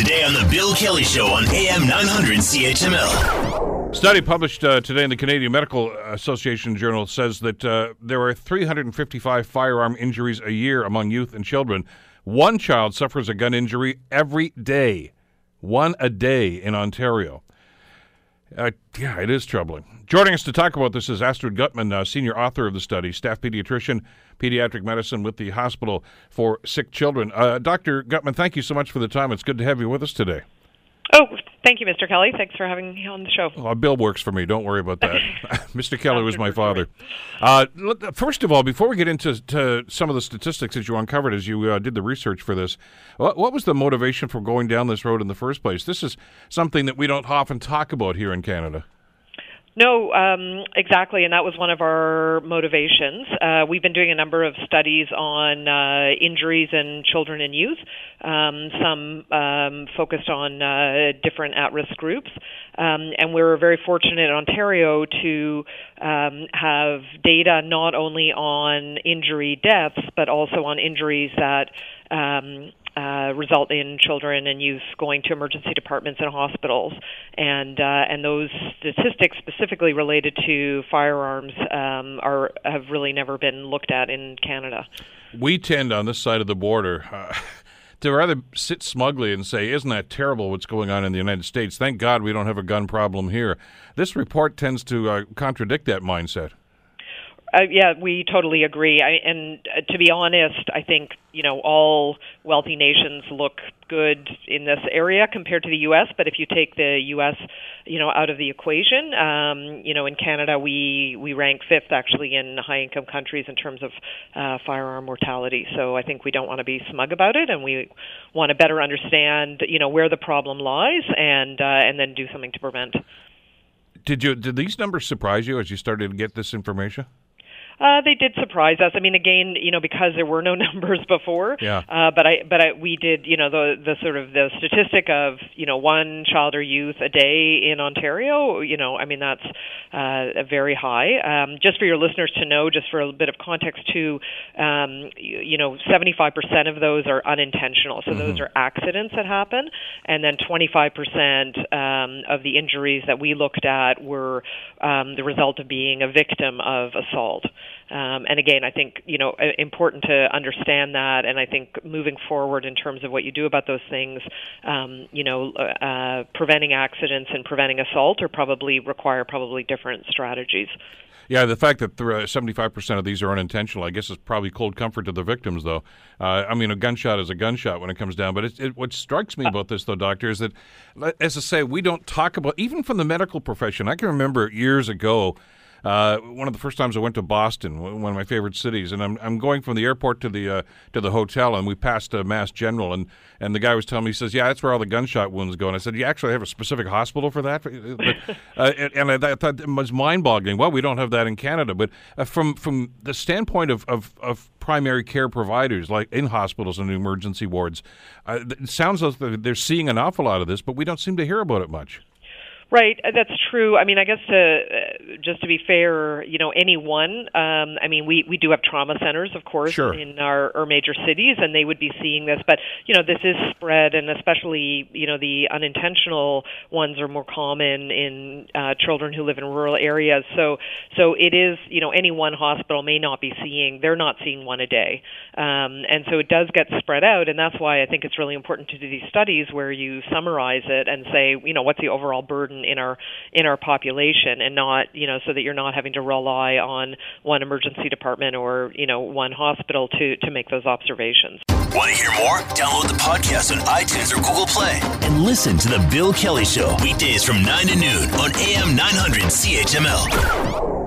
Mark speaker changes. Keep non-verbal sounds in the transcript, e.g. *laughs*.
Speaker 1: Today on The Bill Kelly Show on AM 900 CHML.
Speaker 2: Study published uh, today in the Canadian Medical Association Journal says that uh, there are 355 firearm injuries a year among youth and children. One child suffers a gun injury every day. One a day in Ontario. Uh, yeah, it is troubling. Joining us to talk about this is Astrid Guttmann, uh, senior author of the study, staff pediatrician, pediatric medicine with the Hospital for Sick Children. Uh, Dr. Guttmann, thank you so much for the time. It's good to have you with us today.
Speaker 3: Oh, thank you, Mr. Kelly. Thanks for having me on the show.
Speaker 2: Well, Bill works for me. Don't worry about that. *laughs* *laughs* Mr. Kelly was my father. Uh, first of all, before we get into some of the statistics that you uncovered as you uh, did the research for this, what, what, was the motivation for going down this road in the first place? This is something that we don't often talk about here in Canada.
Speaker 3: No, um, exactly, and that was one of our motivations. Uh, we've been doing a number of studies on uh, injuries in children and youth, um, some um, focused on uh, different at-risk groups, um, and we're very fortunate in Ontario to um, have data not only on injury deaths but also on injuries that um, uh, result in children and youth going to emergency departments and hospitals, and uh, and those statistics specifically related to firearms um, are have really never been looked at in Canada.
Speaker 2: We tend on this side of the border. Uh, to rather sit smugly and say, Isn't that terrible what's going on in the United States? Thank God we don't have a gun problem here. This report tends to uh, contradict that mindset.
Speaker 3: Uh, yeah, we totally agree. I, and uh, to be honest, I think you know all wealthy nations look good in this area compared to the U.S. But if you take the U.S. you know out of the equation, um, you know in Canada we we rank fifth actually in high income countries in terms of uh, firearm mortality. So I think we don't want to be smug about it, and we want to better understand you know where the problem lies and uh, and then do something to prevent.
Speaker 2: Did you did these numbers surprise you as you started to get this information?
Speaker 3: Uh, they did surprise us. I mean, again, you know, because there were no *laughs* numbers before.
Speaker 2: Yeah.
Speaker 3: Uh, but I, but I, we did, you know, the the sort of the statistic of, you know, one child or youth a day in Ontario. You know, I mean, that's uh, very high. Um, just for your listeners to know, just for a bit of context, too, um, you, you know, 75% of those are unintentional. So mm-hmm. those are accidents that happen, and then 25% um, of the injuries that we looked at were um, the result of being a victim of assault. Um, and again, I think you know important to understand that, and I think moving forward in terms of what you do about those things, um, you know, uh, preventing accidents and preventing assault, or probably require probably different strategies.
Speaker 2: Yeah, the fact that seventy-five percent of these are unintentional, I guess, is probably cold comfort to the victims. Though, uh, I mean, a gunshot is a gunshot when it comes down. But it, it, what strikes me about this, though, doctor, is that, as I say, we don't talk about even from the medical profession. I can remember years ago uh, one of the first times I went to Boston, one of my favorite cities, and I'm I'm going from the airport to the uh, to the hotel, and we passed uh, Mass General, and and the guy was telling me, he says, yeah, that's where all the gunshot wounds go, and I said, you actually have a specific hospital for that, but, uh, *laughs* and, and, I, thought it was mind-boggling. Well, we don't have that in Canada, but uh, from from the standpoint of, of of primary care providers, like in hospitals and emergency wards, uh, it sounds like they're seeing an awful lot of this, but we don't seem to hear about it much.
Speaker 3: Right, uh, that's true. I mean, I guess to uh, just to be fair, you know, any one. Um, I mean, we we do have trauma centers, of course,
Speaker 2: sure.
Speaker 3: in our, our major cities, and they would be seeing this. But you know, this is spread, and especially you know the unintentional ones are more common in uh, children who live in rural areas. So so it is you know any one hospital may not be seeing they're not seeing one a day, um, and so it does get spread out, and that's why I think it's really important to do these studies where you summarize it and say you know what's the overall burden in our in our population, and not you know so that you're not having to rely on one emergency department or you know one hospital to to make those observations.
Speaker 1: Want to hear more? Download the podcast on iTunes or Google Play and listen to the Bill Kelly Show weekdays from 9 to noon on AM 900 CHML.